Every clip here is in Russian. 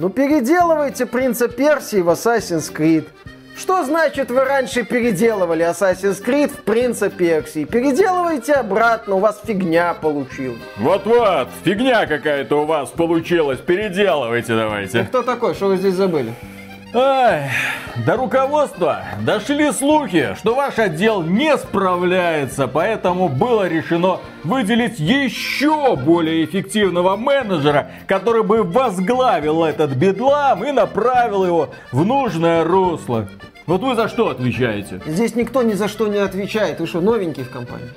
Ну переделывайте принца Персии в Assassin's Creed. Что значит вы раньше переделывали Assassin's Creed в принца Персии? Переделывайте обратно, у вас фигня получилась. Вот-вот, фигня какая-то у вас получилась, переделывайте давайте. кто такой? Что вы здесь забыли? Ай, до руководства дошли слухи, что ваш отдел не справляется, поэтому было решено выделить еще более эффективного менеджера, который бы возглавил этот бедлам и направил его в нужное русло. Вот вы за что отвечаете? Здесь никто ни за что не отвечает. Вы что, новенький в компании?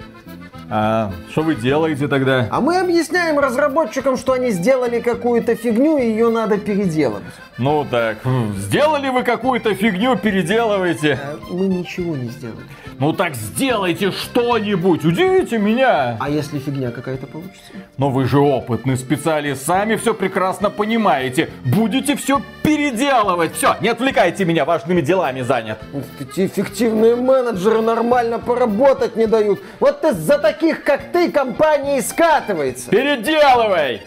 А что вы делаете тогда? А мы объясняем разработчикам, что они сделали какую-то фигню и ее надо переделывать. Ну так, сделали вы какую-то фигню, переделывайте. А мы ничего не сделали. Ну так сделайте что-нибудь, удивите меня. А если фигня какая-то получится? Но вы же опытный специалист, сами все прекрасно понимаете. Будете все переделывать. Все, не отвлекайте меня, важными делами занят. Эти эффективные менеджеры нормально поработать не дают. Вот из-за таких, как ты, компания и скатывается. Переделывай!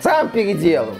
Сам переделывай.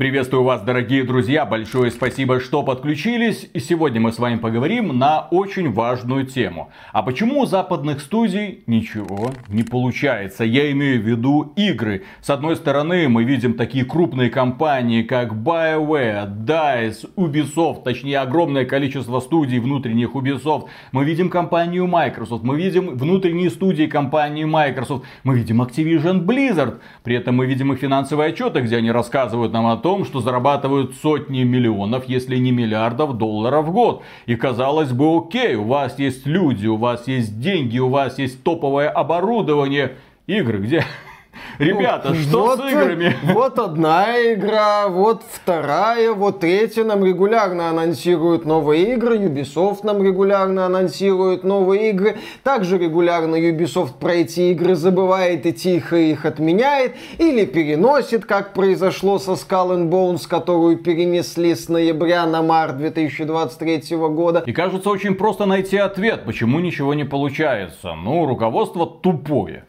Приветствую вас, дорогие друзья, большое спасибо, что подключились. И сегодня мы с вами поговорим на очень важную тему. А почему у западных студий ничего не получается? Я имею в виду игры. С одной стороны, мы видим такие крупные компании, как BioWare, DICE, Ubisoft, точнее огромное количество студий внутренних Ubisoft. Мы видим компанию Microsoft, мы видим внутренние студии компании Microsoft, мы видим Activision Blizzard. При этом мы видим их финансовые отчеты, где они рассказывают нам о том, что зарабатывают сотни миллионов, если не миллиардов долларов в год. И казалось бы, окей, у вас есть люди, у вас есть деньги, у вас есть топовое оборудование. Игры где? Ребята, что Вот, с играми? Вот одна игра, вот вторая, вот третья. Нам регулярно анонсируют новые игры. Ubisoft нам регулярно анонсирует новые игры. Также регулярно Ubisoft про эти игры забывает и тихо их отменяет. Или переносит, как произошло со Skull and Bones, которую перенесли с ноября на март 2023 года. И кажется очень просто найти ответ, почему ничего не получается. Ну, руководство тупое.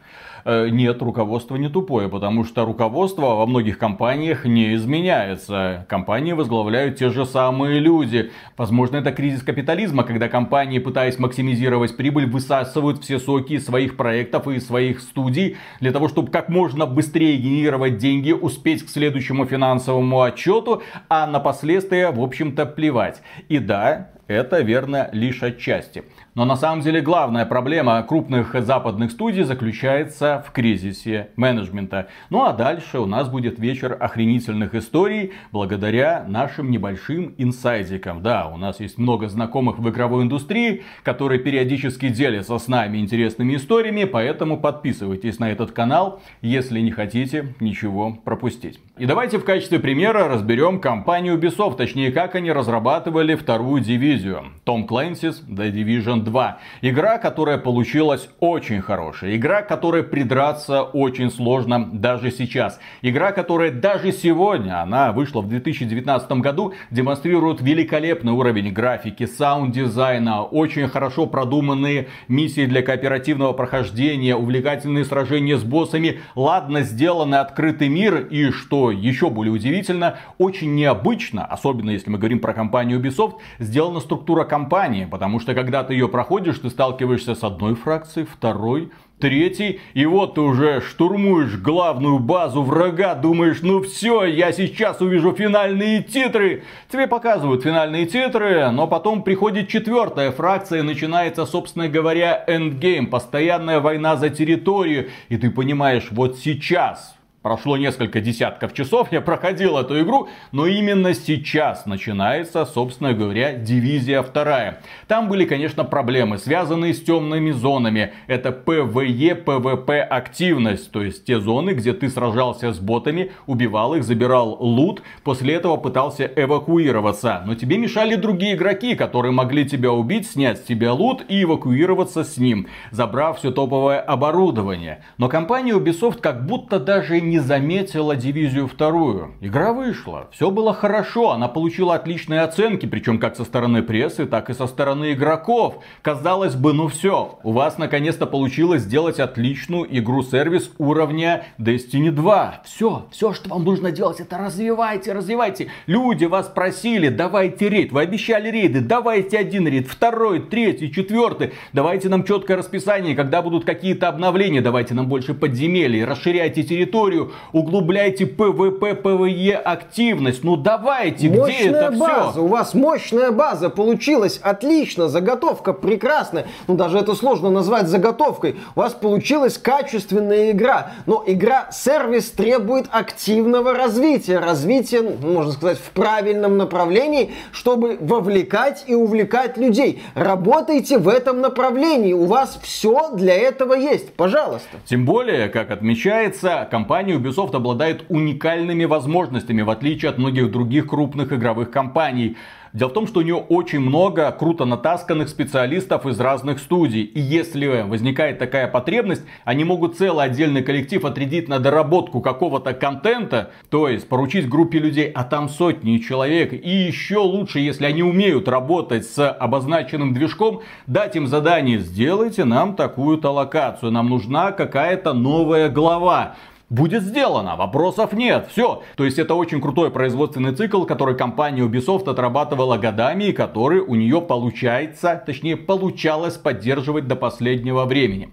Э, Нет, руководство не тупое, потому что руководство во многих компаниях не изменяется. Компании возглавляют те же самые люди. Возможно, это кризис капитализма, когда компании, пытаясь максимизировать прибыль, высасывают все соки из своих проектов и из своих студий, для того, чтобы как можно быстрее генерировать деньги, успеть к следующему финансовому отчету, а на последствия, в общем-то, плевать. И да, это верно лишь отчасти. Но на самом деле главная проблема крупных западных студий заключается в кризисе менеджмента. Ну а дальше у нас будет вечер охренительных историй благодаря нашим небольшим инсайдикам. Да, у нас есть много знакомых в игровой индустрии, которые периодически делятся с нами интересными историями, поэтому подписывайтесь на этот канал, если не хотите ничего пропустить. И давайте в качестве примера разберем компанию Ubisoft, точнее как они разрабатывали вторую дивизию. Tom Clancy's The Division 2. Игра, которая получилась очень хорошая. Игра, к которой придраться очень сложно даже сейчас. Игра, которая даже сегодня, она вышла в 2019 году, демонстрирует великолепный уровень графики, саунд-дизайна, очень хорошо продуманные миссии для кооперативного прохождения, увлекательные сражения с боссами, ладно сделанный открытый мир и, что еще более удивительно, очень необычно, особенно если мы говорим про компанию Ubisoft, сделана структура компании, потому что когда ты ее проходишь, ты сталкиваешься с одной фракцией, второй, третий, и вот ты уже штурмуешь главную базу врага, думаешь, ну все, я сейчас увижу финальные титры. Тебе показывают финальные титры, но потом приходит четвертая фракция, и начинается, собственно говоря, эндгейм, постоянная война за территорию, и ты понимаешь, вот сейчас Прошло несколько десятков часов, я проходил эту игру, но именно сейчас начинается, собственно говоря, дивизия вторая. Там были, конечно, проблемы, связанные с темными зонами. Это PvE, PvP активность, то есть те зоны, где ты сражался с ботами, убивал их, забирал лут, после этого пытался эвакуироваться. Но тебе мешали другие игроки, которые могли тебя убить, снять с тебя лут и эвакуироваться с ним, забрав все топовое оборудование. Но компания Ubisoft как будто даже не заметила дивизию вторую. Игра вышла, все было хорошо, она получила отличные оценки, причем как со стороны прессы, так и со стороны игроков. Казалось бы, ну все, у вас наконец-то получилось сделать отличную игру-сервис уровня Destiny 2. Все, все, что вам нужно делать, это развивайте, развивайте. Люди вас просили, давайте рейд, вы обещали рейды, давайте один рейд, второй, третий, четвертый. Давайте нам четкое расписание, когда будут какие-то обновления, давайте нам больше подземелий, расширяйте территорию, углубляйте PvP, PvE активность. Ну давайте, мощная где это база, все? У вас мощная база получилась, отлично, заготовка прекрасная. Ну даже это сложно назвать заготовкой. У вас получилась качественная игра. Но игра-сервис требует активного развития. Развития, ну, можно сказать, в правильном направлении, чтобы вовлекать и увлекать людей. Работайте в этом направлении. У вас все для этого есть. Пожалуйста. Тем более, как отмечается, компания Ubisoft обладает уникальными возможностями, в отличие от многих других крупных игровых компаний. Дело в том, что у нее очень много круто натасканных специалистов из разных студий. И если возникает такая потребность, они могут целый отдельный коллектив отрядить на доработку какого-то контента, то есть поручить группе людей, а там сотни человек. И еще лучше, если они умеют работать с обозначенным движком, дать им задание, сделайте нам такую-то локацию, нам нужна какая-то новая глава будет сделано, вопросов нет, все. То есть это очень крутой производственный цикл, который компания Ubisoft отрабатывала годами и который у нее получается, точнее получалось поддерживать до последнего времени.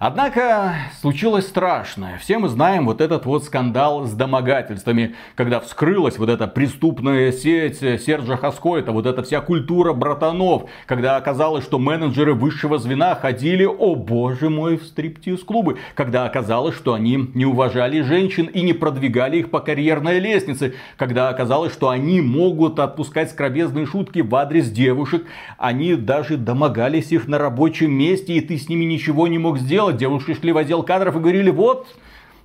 Однако случилось страшное. Все мы знаем вот этот вот скандал с домогательствами, когда вскрылась вот эта преступная сеть Сержа Хаскоита, вот эта вся культура братанов, когда оказалось, что менеджеры высшего звена ходили, о боже мой, в стриптиз-клубы, когда оказалось, что они не уважали женщин и не продвигали их по карьерной лестнице, когда оказалось, что они могут отпускать скробезные шутки в адрес девушек, они даже домогались их на рабочем месте, и ты с ними ничего не мог сделать, делать. Девушки шли в отдел кадров и говорили, вот,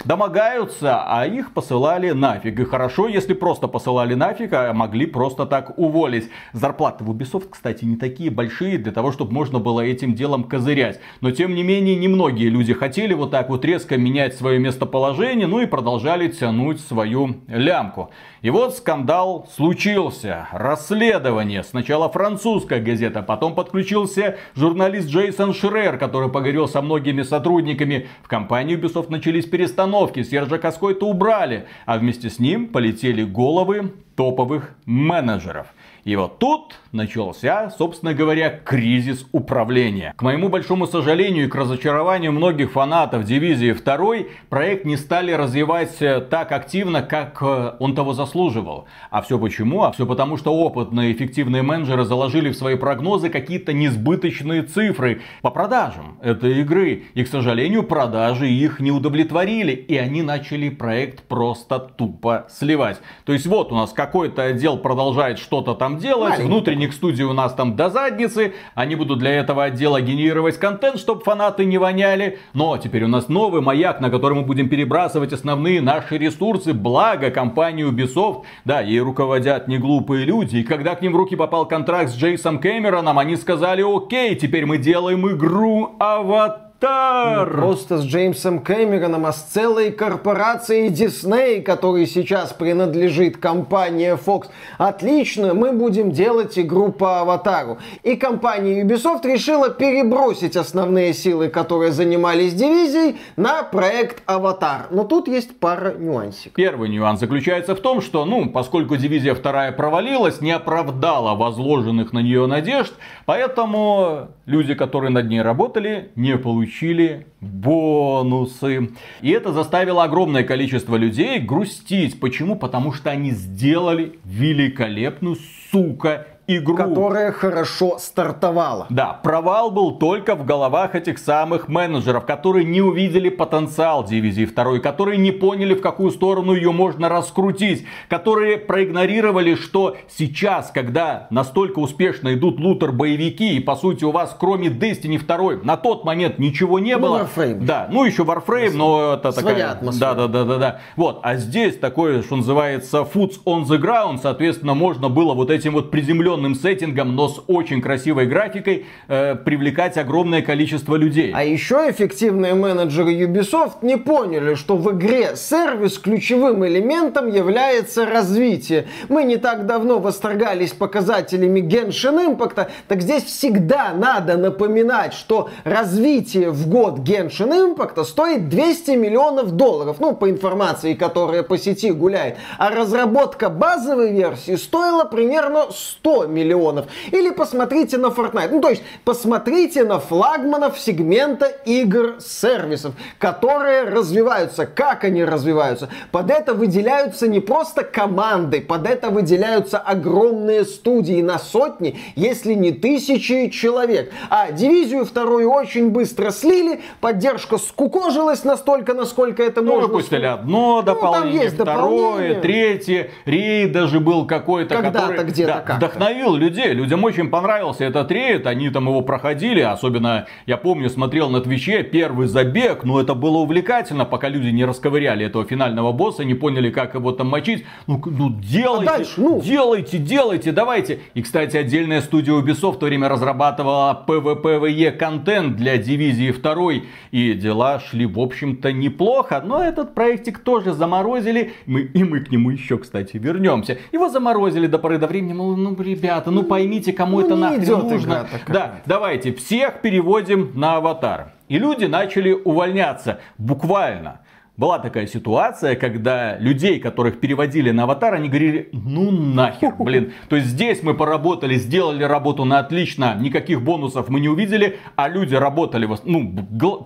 домогаются, а их посылали нафиг. И хорошо, если просто посылали нафиг, а могли просто так уволить. Зарплаты в Ubisoft, кстати, не такие большие для того, чтобы можно было этим делом козырять. Но тем не менее, немногие люди хотели вот так вот резко менять свое местоположение, ну и продолжали тянуть свою лямку. И вот скандал случился. Расследование. Сначала французская газета, потом подключился журналист Джейсон Шрер, который поговорил со многими сотрудниками. В компании Ubisoft начались перестановки. Сержа Каскойта убрали, а вместе с ним полетели головы топовых менеджеров. И вот тут начался, собственно говоря, кризис управления. К моему большому сожалению и к разочарованию многих фанатов дивизии 2, проект не стали развивать э, так активно, как э, он того заслуживал. А все почему? А все потому, что опытные эффективные менеджеры заложили в свои прогнозы какие-то несбыточные цифры по продажам этой игры. И, к сожалению, продажи их не удовлетворили. И они начали проект просто тупо сливать. То есть вот у нас какой-то отдел продолжает что-то там делать. Маленький. Внутренних студий у нас там до задницы. Они будут для этого отдела генерировать контент, чтобы фанаты не воняли. Но теперь у нас новый маяк, на который мы будем перебрасывать основные наши ресурсы. Благо компании Ubisoft, да, ей руководят не глупые люди. И когда к ним в руки попал контракт с Джейсом Кэмероном, они сказали, окей, теперь мы делаем игру Аватар. Не просто с Джеймсом Кэмероном, а с целой корпорацией Disney, которой сейчас принадлежит компания Fox. Отлично, мы будем делать игру по Аватару. И компания Ubisoft решила перебросить основные силы, которые занимались дивизией, на проект Аватар. Но тут есть пара нюансиков. Первый нюанс заключается в том, что, ну, поскольку дивизия вторая провалилась, не оправдала возложенных на нее надежд, поэтому люди, которые над ней работали, не получили получили бонусы. И это заставило огромное количество людей грустить. Почему? Потому что они сделали великолепную, сука, игру. Которая хорошо стартовала. Да, провал был только в головах этих самых менеджеров, которые не увидели потенциал дивизии второй, которые не поняли, в какую сторону ее можно раскрутить, которые проигнорировали, что сейчас, когда настолько успешно идут лутер-боевики, и по сути у вас кроме Destiny 2 на тот момент ничего не ну, было. Warframe. Да, ну еще Warframe, но это Своя такая... атмосфера. Да, да, да, да, да. Вот, а здесь такое, что называется, foods on the ground, соответственно, можно было вот этим вот приземленным упрощенным сеттингом, но с очень красивой графикой э, привлекать огромное количество людей. А еще эффективные менеджеры Ubisoft не поняли, что в игре сервис ключевым элементом является развитие. Мы не так давно восторгались показателями Genshin Impact, так здесь всегда надо напоминать, что развитие в год Genshin Impact стоит 200 миллионов долларов, ну, по информации, которая по сети гуляет. А разработка базовой версии стоила примерно 100 миллионов. Или посмотрите на Fortnite. Ну, то есть, посмотрите на флагманов сегмента игр-сервисов, которые развиваются. Как они развиваются? Под это выделяются не просто команды, под это выделяются огромные студии на сотни, если не тысячи человек. А дивизию вторую очень быстро слили, поддержка скукожилась настолько, насколько это ну, можно. выпустили одно дополнение, ну, есть второе, третье. Рейд даже был какой-то, который где-то да, вдохновил людей. Людям очень понравился этот рейд, они там его проходили, особенно, я помню, смотрел на Твиче первый забег, но это было увлекательно, пока люди не расковыряли этого финального босса, не поняли, как его там мочить. Ну, ну делайте, а дальше, ну... делайте, делайте, давайте. И, кстати, отдельная студия Ubisoft в то время разрабатывала PvPvE контент для дивизии 2, и дела шли, в общем-то, неплохо, но этот проектик тоже заморозили, мы, и мы к нему еще, кстати, вернемся. Его заморозили до поры до времени, мол, ну, ребята, ну поймите, кому ну, это нахрен нужно. Да, давайте, всех переводим на аватар. И люди начали увольняться, буквально. Была такая ситуация, когда людей, которых переводили на аватар, они говорили, ну нахер, блин. То есть здесь мы поработали, сделали работу на отлично, никаких бонусов мы не увидели, а люди работали, ну,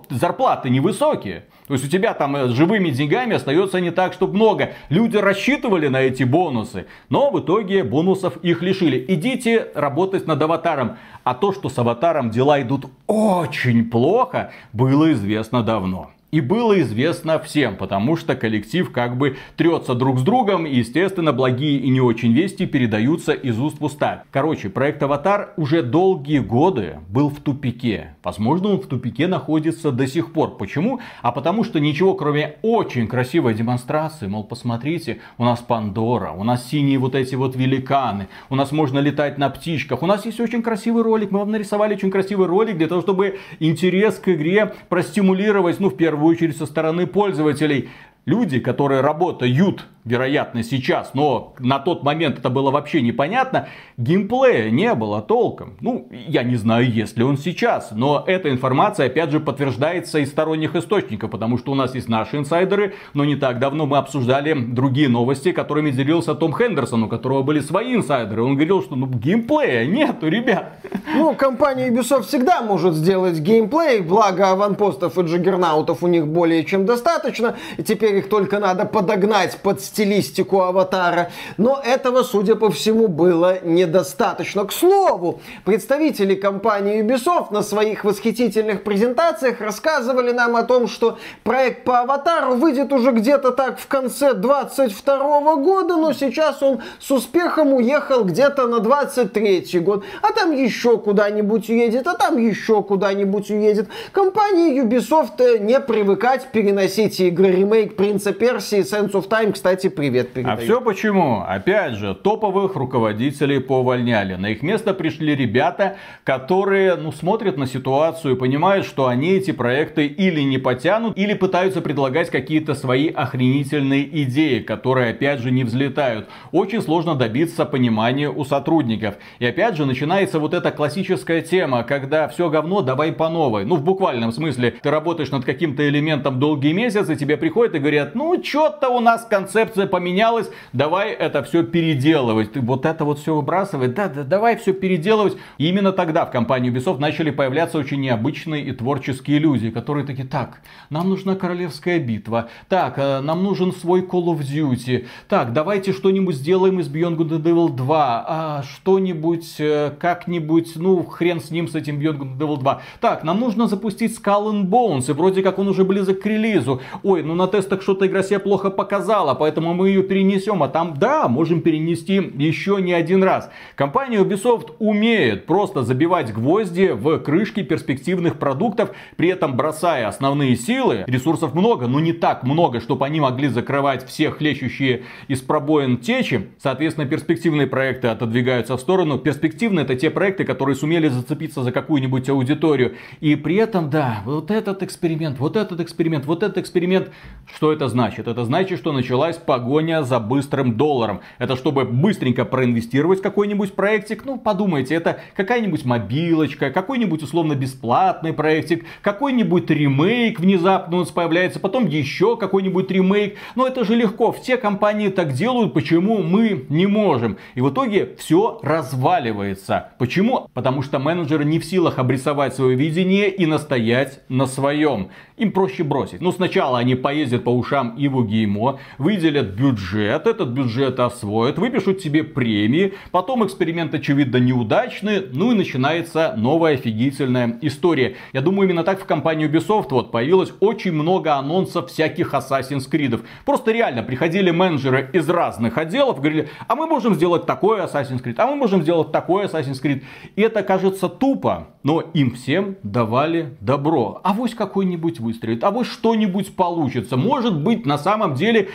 зарплаты невысокие. То есть у тебя там э, живыми деньгами остается не так, чтобы много. Люди рассчитывали на эти бонусы, но в итоге бонусов их лишили. Идите работать над аватаром. А то, что с аватаром дела идут очень плохо, было известно давно. И было известно всем, потому что коллектив как бы трется друг с другом, и, естественно, благие и не очень вести передаются из уст в уста. Короче, проект «Аватар» уже долгие годы был в тупике. Возможно, он в тупике находится до сих пор. Почему? А потому что ничего, кроме очень красивой демонстрации, мол, посмотрите, у нас Пандора, у нас синие вот эти вот великаны, у нас можно летать на птичках, у нас есть очень красивый ролик, мы вам нарисовали очень красивый ролик для того, чтобы интерес к игре простимулировать, ну, в первую первую очередь со стороны пользователей. Люди, которые работают вероятно, сейчас, но на тот момент это было вообще непонятно, геймплея не было толком. Ну, я не знаю, есть ли он сейчас, но эта информация, опять же, подтверждается из сторонних источников, потому что у нас есть наши инсайдеры, но не так давно мы обсуждали другие новости, которыми делился Том Хендерсон, у которого были свои инсайдеры. Он говорил, что ну, геймплея нету, ребят. Ну, компания Ubisoft всегда может сделать геймплей, благо аванпостов и джиггернаутов у них более чем достаточно, и теперь их только надо подогнать под стилистику аватара, но этого, судя по всему, было недостаточно. К слову, представители компании Ubisoft на своих восхитительных презентациях рассказывали нам о том, что проект по аватару выйдет уже где-то так в конце 22 года, но сейчас он с успехом уехал где-то на 23 год, а там еще куда-нибудь уедет, а там еще куда-нибудь уедет. Компании Ubisoft э, не привыкать переносить игры ремейк Принца Персии, Sense of Time, кстати, Кости привет передаю. А все почему? Опять же, топовых руководителей поувольняли. На их место пришли ребята, которые ну, смотрят на ситуацию и понимают, что они эти проекты или не потянут, или пытаются предлагать какие-то свои охренительные идеи, которые опять же не взлетают. Очень сложно добиться понимания у сотрудников. И опять же начинается вот эта классическая тема, когда все говно, давай по новой. Ну, в буквальном смысле, ты работаешь над каким-то элементом долгие месяцы, тебе приходят и говорят, ну, что-то у нас концепция концепция поменялась, давай это все переделывать. Ты вот это вот все выбрасывай, да, да, давай все переделывать. И именно тогда в компании Ubisoft начали появляться очень необычные и творческие люди, которые такие, так, нам нужна королевская битва, так, э, нам нужен свой Call of Duty, так, давайте что-нибудь сделаем из Beyond Good and Evil 2, а, что-нибудь, э, как-нибудь, ну, хрен с ним, с этим Beyond Good and Evil 2. Так, нам нужно запустить Skull and Bones, и вроде как он уже близок к релизу. Ой, ну на тестах что-то игра себя плохо показала, поэтому поэтому мы ее перенесем. А там, да, можем перенести еще не один раз. Компания Ubisoft умеет просто забивать гвозди в крышки перспективных продуктов, при этом бросая основные силы. Ресурсов много, но не так много, чтобы они могли закрывать все хлещущие из пробоин течи. Соответственно, перспективные проекты отодвигаются в сторону. Перспективные это те проекты, которые сумели зацепиться за какую-нибудь аудиторию. И при этом, да, вот этот эксперимент, вот этот эксперимент, вот этот эксперимент. Что это значит? Это значит, что началась погоня за быстрым долларом. Это чтобы быстренько проинвестировать какой-нибудь проектик. Ну, подумайте, это какая-нибудь мобилочка, какой-нибудь условно бесплатный проектик, какой-нибудь ремейк внезапно у нас появляется, потом еще какой-нибудь ремейк. Но это же легко. Все компании так делают, почему мы не можем? И в итоге все разваливается. Почему? Потому что менеджеры не в силах обрисовать свое видение и настоять на своем. Им проще бросить. Ну, сначала они поездят по ушам Иву Геймо, выделят бюджет, этот бюджет освоят, выпишут себе премии, потом эксперимент, очевидно, неудачный, ну и начинается новая офигительная история. Я думаю, именно так в компании Ubisoft вот появилось очень много анонсов всяких Assassin's Creed. Просто реально приходили менеджеры из разных отделов, говорили, а мы можем сделать такой Assassin's Creed, а мы можем сделать такой Assassin's Creed. И это кажется тупо, но им всем давали добро. А вось какой-нибудь выстрелит, а вот что-нибудь получится. Может быть, на самом деле,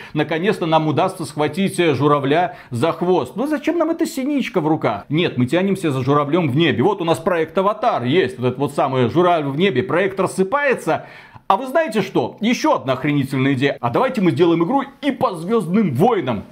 наконец-то нам удастся схватить э, журавля за хвост. Но зачем нам эта синичка в руках? Нет, мы тянемся за журавлем в небе. Вот у нас проект Аватар есть, вот этот вот самый журавль в небе. Проект рассыпается, а вы знаете что? Еще одна охренительная идея. А давайте мы сделаем игру и по Звездным войнам.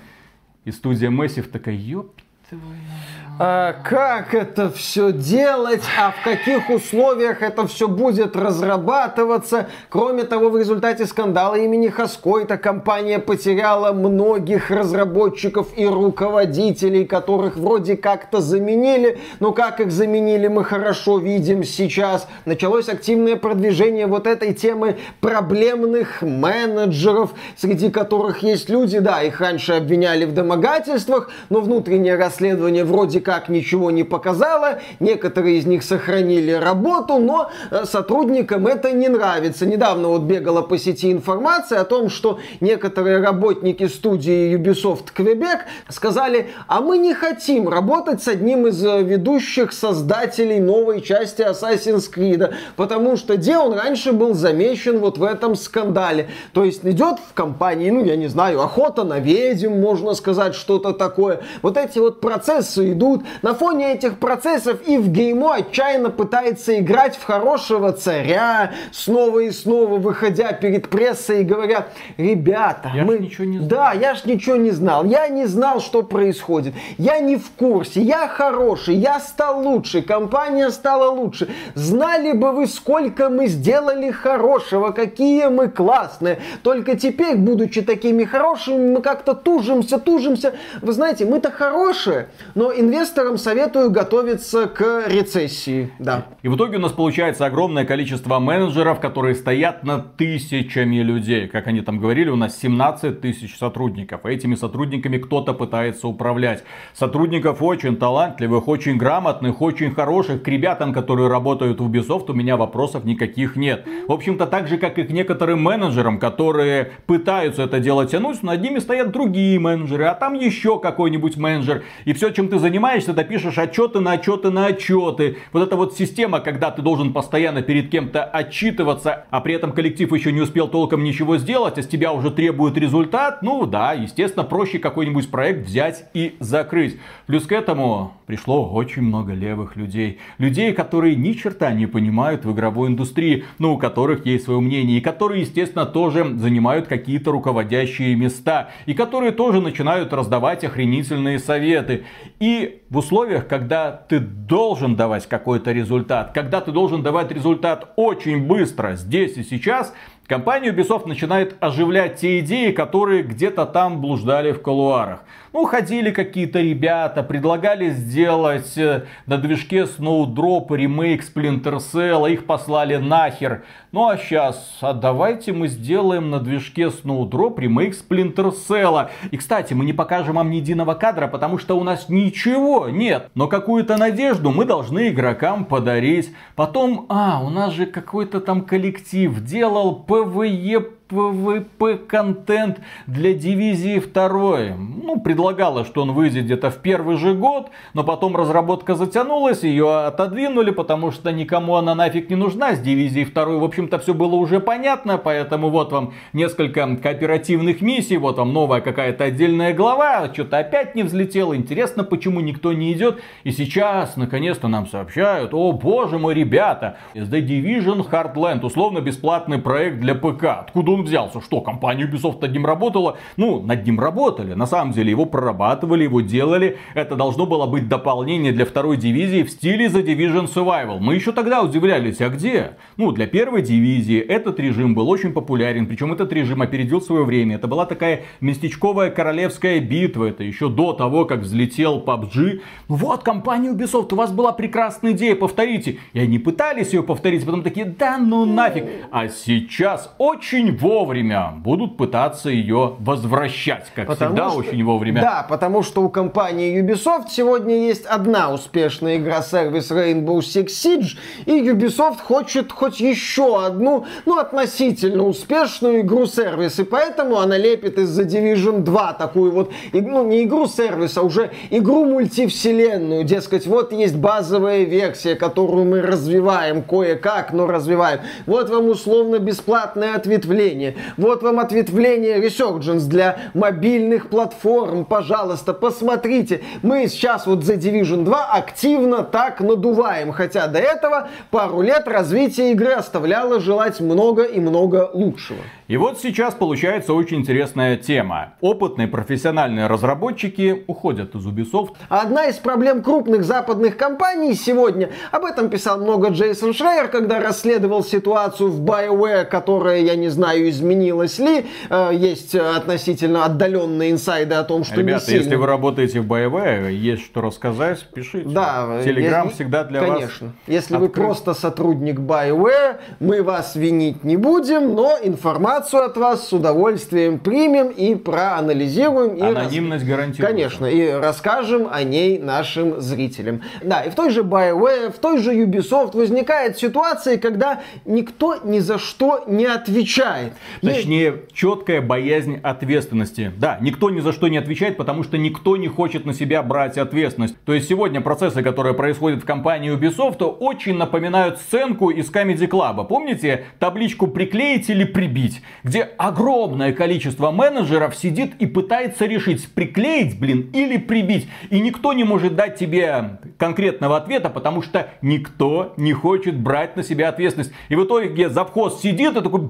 И студия Massive такая, ёп твою а как это все делать, а в каких условиях это все будет разрабатываться. Кроме того, в результате скандала имени Хаско эта компания потеряла многих разработчиков и руководителей, которых вроде как-то заменили. Но как их заменили, мы хорошо видим сейчас. Началось активное продвижение вот этой темы проблемных менеджеров, среди которых есть люди, да, их раньше обвиняли в домогательствах, но внутреннее расследование вроде как ничего не показало, некоторые из них сохранили работу, но э, сотрудникам это не нравится. Недавно вот бегала по сети информация о том, что некоторые работники студии Ubisoft Quebec сказали, а мы не хотим работать с одним из э, ведущих создателей новой части Assassin's Creed, потому что где он раньше был замечен вот в этом скандале. То есть идет в компании, ну я не знаю, охота на ведьм, можно сказать, что-то такое. Вот эти вот процессы идут идут. На фоне этих процессов и в геймо отчаянно пытается играть в хорошего царя, снова и снова выходя перед прессой и говоря, ребята, я мы... ничего не знал. Да, я ж ничего не знал. Я не знал, что происходит. Я не в курсе. Я хороший. Я стал лучше. Компания стала лучше. Знали бы вы, сколько мы сделали хорошего, какие мы классные. Только теперь, будучи такими хорошими, мы как-то тужимся, тужимся. Вы знаете, мы-то хорошие, но инвесторы инвесторам советую готовиться к рецессии. Да. И в итоге у нас получается огромное количество менеджеров, которые стоят над тысячами людей. Как они там говорили, у нас 17 тысяч сотрудников. этими сотрудниками кто-то пытается управлять. Сотрудников очень талантливых, очень грамотных, очень хороших. К ребятам, которые работают в Ubisoft, у меня вопросов никаких нет. В общем-то, так же, как и к некоторым менеджерам, которые пытаются это дело тянуть, над ними стоят другие менеджеры, а там еще какой-нибудь менеджер. И все, чем ты занимаешься, занимаешься, ты пишешь отчеты на отчеты на отчеты. Вот эта вот система, когда ты должен постоянно перед кем-то отчитываться, а при этом коллектив еще не успел толком ничего сделать, а с тебя уже требует результат, ну да, естественно, проще какой-нибудь проект взять и закрыть. Плюс к этому пришло очень много левых людей. Людей, которые ни черта не понимают в игровой индустрии, но у которых есть свое мнение, и которые, естественно, тоже занимают какие-то руководящие места, и которые тоже начинают раздавать охренительные советы. И в условиях, когда ты должен давать какой-то результат, когда ты должен давать результат очень быстро, здесь и сейчас, компания Ubisoft начинает оживлять те идеи, которые где-то там блуждали в колуарах. Ну, ходили какие-то ребята, предлагали сделать э, на движке Snowdrop ремейк Splinter Cell, их послали нахер. Ну а сейчас, а давайте мы сделаем на движке Snowdrop ремейк Splinter Cell. И, кстати, мы не покажем вам ни единого кадра, потому что у нас ничего нет. Но какую-то надежду мы должны игрокам подарить. Потом, а, у нас же какой-то там коллектив делал PvE PvP-контент для дивизии 2. Ну, предлагала, что он выйдет где-то в первый же год, но потом разработка затянулась, ее отодвинули, потому что никому она нафиг не нужна. С дивизией 2, в общем-то, все было уже понятно, поэтому вот вам несколько кооперативных миссий, вот вам новая какая-то отдельная глава, что-то опять не взлетело. Интересно, почему никто не идет. И сейчас, наконец-то, нам сообщают, о боже мой, ребята, The Division Heartland, условно бесплатный проект для ПК. Откуда он взялся? Что, компания Ubisoft над ним работала? Ну, над ним работали. На самом деле, его прорабатывали, его делали. Это должно было быть дополнение для второй дивизии в стиле The Division Survival. Мы еще тогда удивлялись, а где? Ну, для первой дивизии этот режим был очень популярен. Причем этот режим опередил свое время. Это была такая местечковая королевская битва. Это еще до того, как взлетел PUBG. Вот, компания Ubisoft, у вас была прекрасная идея, повторите. И они пытались ее повторить, потом такие, да ну нафиг. А сейчас очень вовремя будут пытаться ее возвращать. Как потому всегда, что... очень вовремя. Да, потому что у компании Ubisoft сегодня есть одна успешная игра-сервис Rainbow Six Siege. И Ubisoft хочет хоть еще одну, ну, относительно успешную игру-сервис. И поэтому она лепит из-за Division 2 такую вот, ну, не игру-сервис, а уже игру-мультивселенную. Дескать, вот есть базовая версия, которую мы развиваем кое-как, но развиваем. Вот вам условно бесплатное ответвление. Вот вам ответвление Resurgence для мобильных платформ. Пожалуйста, посмотрите. Мы сейчас вот за Division 2 активно так надуваем. Хотя до этого пару лет развитие игры оставляло желать много и много лучшего. И вот сейчас получается очень интересная тема. Опытные профессиональные разработчики уходят из Ubisoft. Одна из проблем крупных западных компаний сегодня, об этом писал много Джейсон Шрейер, когда расследовал ситуацию в BioWare, которая, я не знаю, изменилась ли. Э, есть относительно отдаленные инсайды о том, что Ребята, не если вы работаете в BioWare, есть что рассказать, пишите. Да. Телеграм всегда для конечно. вас Конечно. Если открыт. вы просто сотрудник BioWare, мы вас винить не будем, но информацию от вас с удовольствием примем и проанализируем. И Анонимность рас... гарантируется. Конечно, и расскажем о ней нашим зрителям. Да, и в той же BioWare, в той же Ubisoft возникает ситуация, когда никто ни за что не отвечает. Точнее, Есть... четкая боязнь ответственности. Да, никто ни за что не отвечает, потому что никто не хочет на себя брать ответственность. То есть сегодня процессы, которые происходят в компании Ubisoft, очень напоминают сценку из Comedy Club. Помните табличку приклеить или прибить? где огромное количество менеджеров сидит и пытается решить, приклеить, блин, или прибить. И никто не может дать тебе конкретного ответа, потому что никто не хочет брать на себя ответственность. И в итоге завхоз сидит и такой,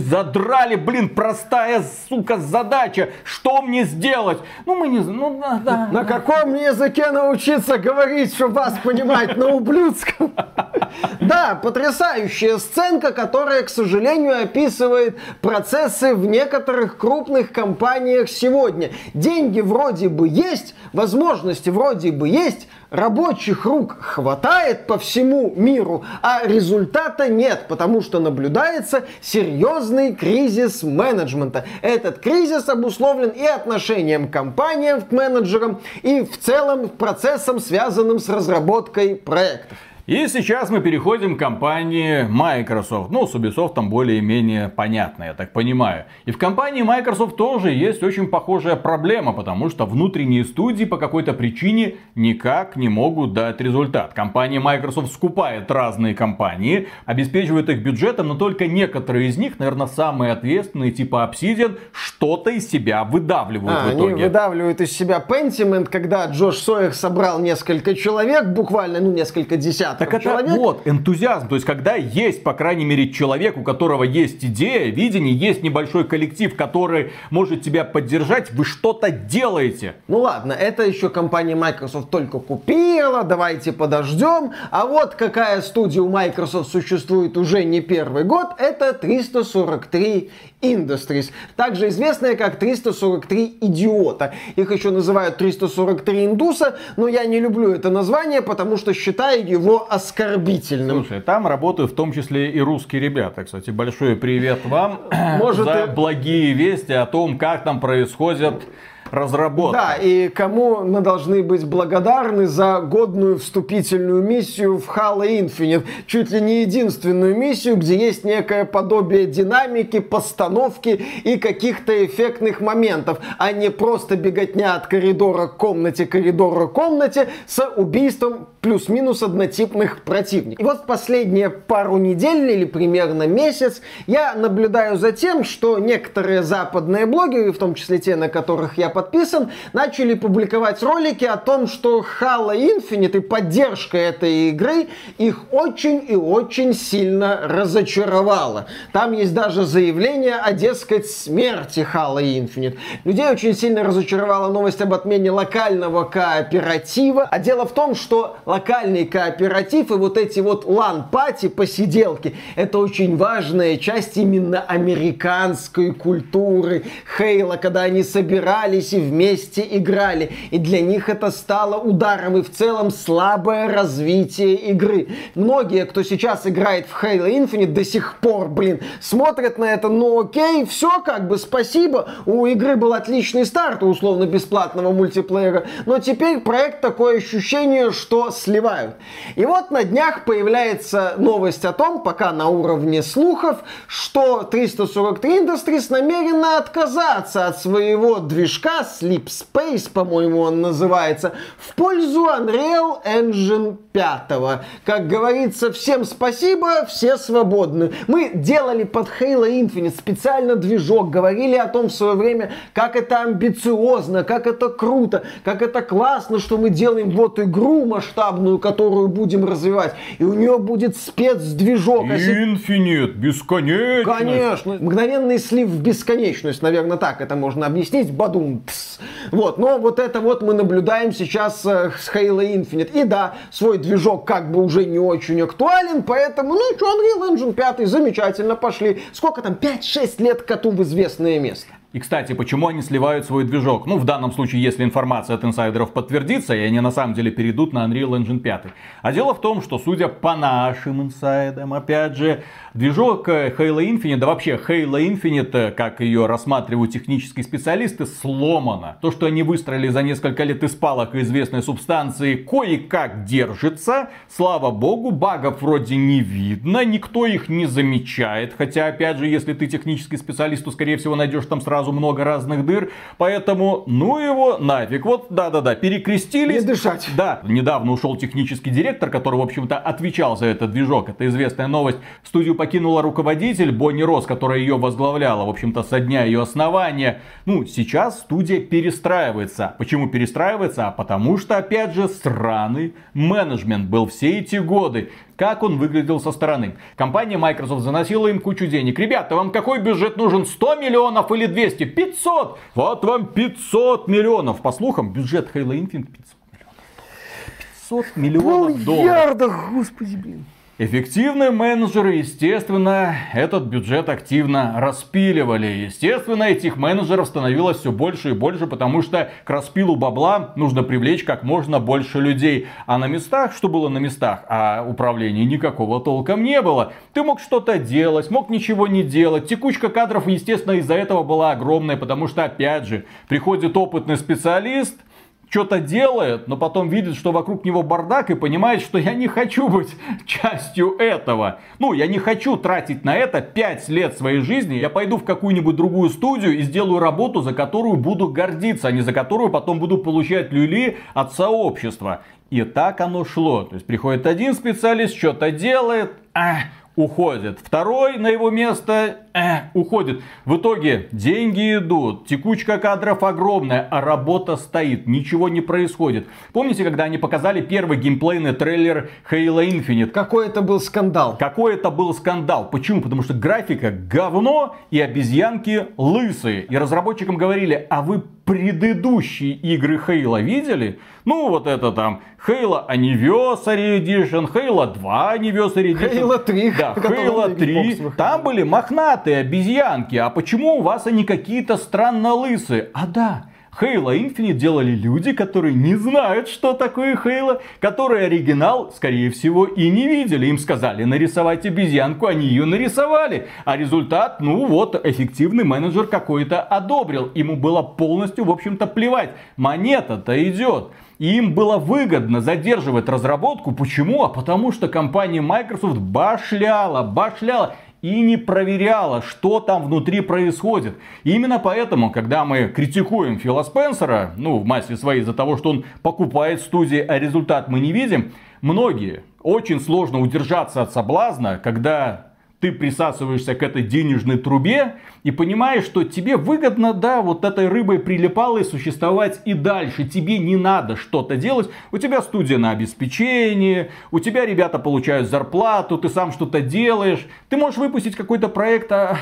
задрали, блин, простая, сука, задача. Что мне сделать? Ну, мы не знаем. Ну, да, да. На каком языке научиться говорить, чтобы вас понимать на ублюдском? Да, потрясающая сценка, которая, к сожалению, описывает процессы в некоторых крупных компаниях сегодня. Деньги вроде бы есть, возможности вроде бы есть, рабочих рук хватает по всему миру, а результата нет, потому что наблюдается серьезный кризис менеджмента. Этот кризис обусловлен и отношением компаниям к менеджерам, и в целом процессом, связанным с разработкой проектов. И сейчас мы переходим к компании Microsoft. Ну, с Ubisoft там более-менее понятно, я так понимаю. И в компании Microsoft тоже есть очень похожая проблема, потому что внутренние студии по какой-то причине никак не могут дать результат. Компания Microsoft скупает разные компании, обеспечивает их бюджетом, но только некоторые из них, наверное, самые ответственные, типа Obsidian, что-то из себя выдавливают а, в итоге. Они выдавливают из себя Pentiment, когда Джош Сойер собрал несколько человек, буквально, ну, несколько десятков так это человек. вот энтузиазм. То есть, когда есть, по крайней мере, человек, у которого есть идея, видение, есть небольшой коллектив, который может тебя поддержать, вы что-то делаете. Ну ладно, это еще компания Microsoft только купила, давайте подождем. А вот какая студия у Microsoft существует уже не первый год, это 343 Industries, также известная как 343 идиота. Их еще называют 343 индуса, но я не люблю это название, потому что считаю его оскорбительным. Слушай, там работают в том числе и русские ребята. Кстати, большой привет вам Может, за и... благие вести о том, как там происходят разработка. Да, и кому мы должны быть благодарны за годную вступительную миссию в Halo Infinite. Чуть ли не единственную миссию, где есть некое подобие динамики, постановки и каких-то эффектных моментов, а не просто беготня от коридора к комнате, коридора к комнате с убийством плюс-минус однотипных противников. И вот последние пару недель или примерно месяц я наблюдаю за тем, что некоторые западные блогеры, в том числе те, на которых я подписан, начали публиковать ролики о том, что Halo Infinite и поддержка этой игры их очень и очень сильно разочаровала. Там есть даже заявление о, дескать, смерти Halo Infinite. Людей очень сильно разочаровала новость об отмене локального кооператива. А дело в том, что локальный кооператив и вот эти вот LAN-party, посиделки, это очень важная часть именно американской культуры. Хейла, когда они собирались и вместе играли. И для них это стало ударом и в целом слабое развитие игры. Многие, кто сейчас играет в Halo Infinite, до сих пор, блин, смотрят на это, ну окей, все как бы, спасибо. У игры был отличный старт, условно бесплатного мультиплеера, но теперь проект такое ощущение, что сливают. И вот на днях появляется новость о том, пока на уровне слухов, что 343 Industries намерена отказаться от своего движка Sleep Space, по-моему, он называется, в пользу Unreal Engine 5. Как говорится, всем спасибо, все свободны. Мы делали под Halo Infinite специально движок, говорили о том в свое время, как это амбициозно, как это круто, как это классно, что мы делаем вот игру масштабную, которую будем развивать. И у нее будет спецдвижок. Infinite, бесконечность. Конечно. Мгновенный слив в бесконечность, наверное, так это можно объяснить. Бадум. Вот. Но вот это вот мы наблюдаем сейчас э, с Halo Infinite. И да, свой движок как бы уже не очень актуален, поэтому, ну что, Unreal Engine 5, замечательно, пошли. Сколько там, 5-6 лет коту в известное место. И, кстати, почему они сливают свой движок? Ну, в данном случае, если информация от инсайдеров подтвердится, и они на самом деле перейдут на Unreal Engine 5. А дело в том, что, судя по нашим инсайдам, опять же, движок э, Halo Infinite, да вообще Halo Infinite, э, как ее рассматривают технические специалисты, сломана. То, что они выстроили за несколько лет из палок известной субстанции, кое-как держится. Слава богу, багов вроде не видно, никто их не замечает. Хотя, опять же, если ты технический специалист, то, скорее всего, найдешь там сразу сразу много разных дыр. Поэтому, ну его нафиг. Вот, да-да-да, перекрестились. Не дышать. Да, недавно ушел технический директор, который, в общем-то, отвечал за этот движок. Это известная новость. Студию покинула руководитель Бонни Рос, которая ее возглавляла, в общем-то, со дня ее основания. Ну, сейчас студия перестраивается. Почему перестраивается? А потому что, опять же, сраный менеджмент был все эти годы как он выглядел со стороны. Компания Microsoft заносила им кучу денег. Ребята, вам какой бюджет нужен? 100 миллионов или 200? 500! Вот вам 500 миллионов. По слухам, бюджет Halo Infinite 500 миллионов. 500 миллионов долларов. Миллиардах, господи, блин. Эффективные менеджеры, естественно, этот бюджет активно распиливали. Естественно, этих менеджеров становилось все больше и больше, потому что к распилу бабла нужно привлечь как можно больше людей. А на местах, что было на местах? А управления никакого толком не было. Ты мог что-то делать, мог ничего не делать. Текучка кадров, естественно, из-за этого была огромная, потому что, опять же, приходит опытный специалист, что-то делает, но потом видит, что вокруг него бардак и понимает, что я не хочу быть частью этого. Ну, я не хочу тратить на это 5 лет своей жизни. Я пойду в какую-нибудь другую студию и сделаю работу, за которую буду гордиться, а не за которую потом буду получать люли от сообщества. И так оно шло. То есть приходит один специалист, что-то делает, а, уходит. Второй на его место э, уходит. В итоге деньги идут, текучка кадров огромная, а работа стоит, ничего не происходит. Помните, когда они показали первый геймплейный трейлер Halo Infinite? Какой это был скандал? Какой это был скандал? Почему? Потому что графика говно и обезьянки лысые. И разработчикам говорили, а вы предыдущие игры Halo видели? Ну, вот это там Halo Anniversary Edition, Halo 2 Anniversary Edition. Halo 3. Да, Halo 3. Там были мохнатые обезьянки. А почему у вас они какие-то странно лысые? А да, Halo Infinite делали люди, которые не знают, что такое Halo, которые оригинал, скорее всего, и не видели. Им сказали нарисовать обезьянку, они ее нарисовали. А результат, ну вот, эффективный менеджер какой-то одобрил. Ему было полностью, в общем-то, плевать. Монета-то идет. И им было выгодно задерживать разработку. Почему? А потому что компания Microsoft башляла, башляла и не проверяла, что там внутри происходит. И именно поэтому, когда мы критикуем Фила Спенсера, ну, в массе своей из-за того, что он покупает студии, а результат мы не видим, многие очень сложно удержаться от соблазна, когда ты присасываешься к этой денежной трубе и понимаешь, что тебе выгодно, да, вот этой рыбой прилипалой существовать и дальше. Тебе не надо что-то делать. У тебя студия на обеспечении, у тебя ребята получают зарплату, ты сам что-то делаешь. Ты можешь выпустить какой-то проект, а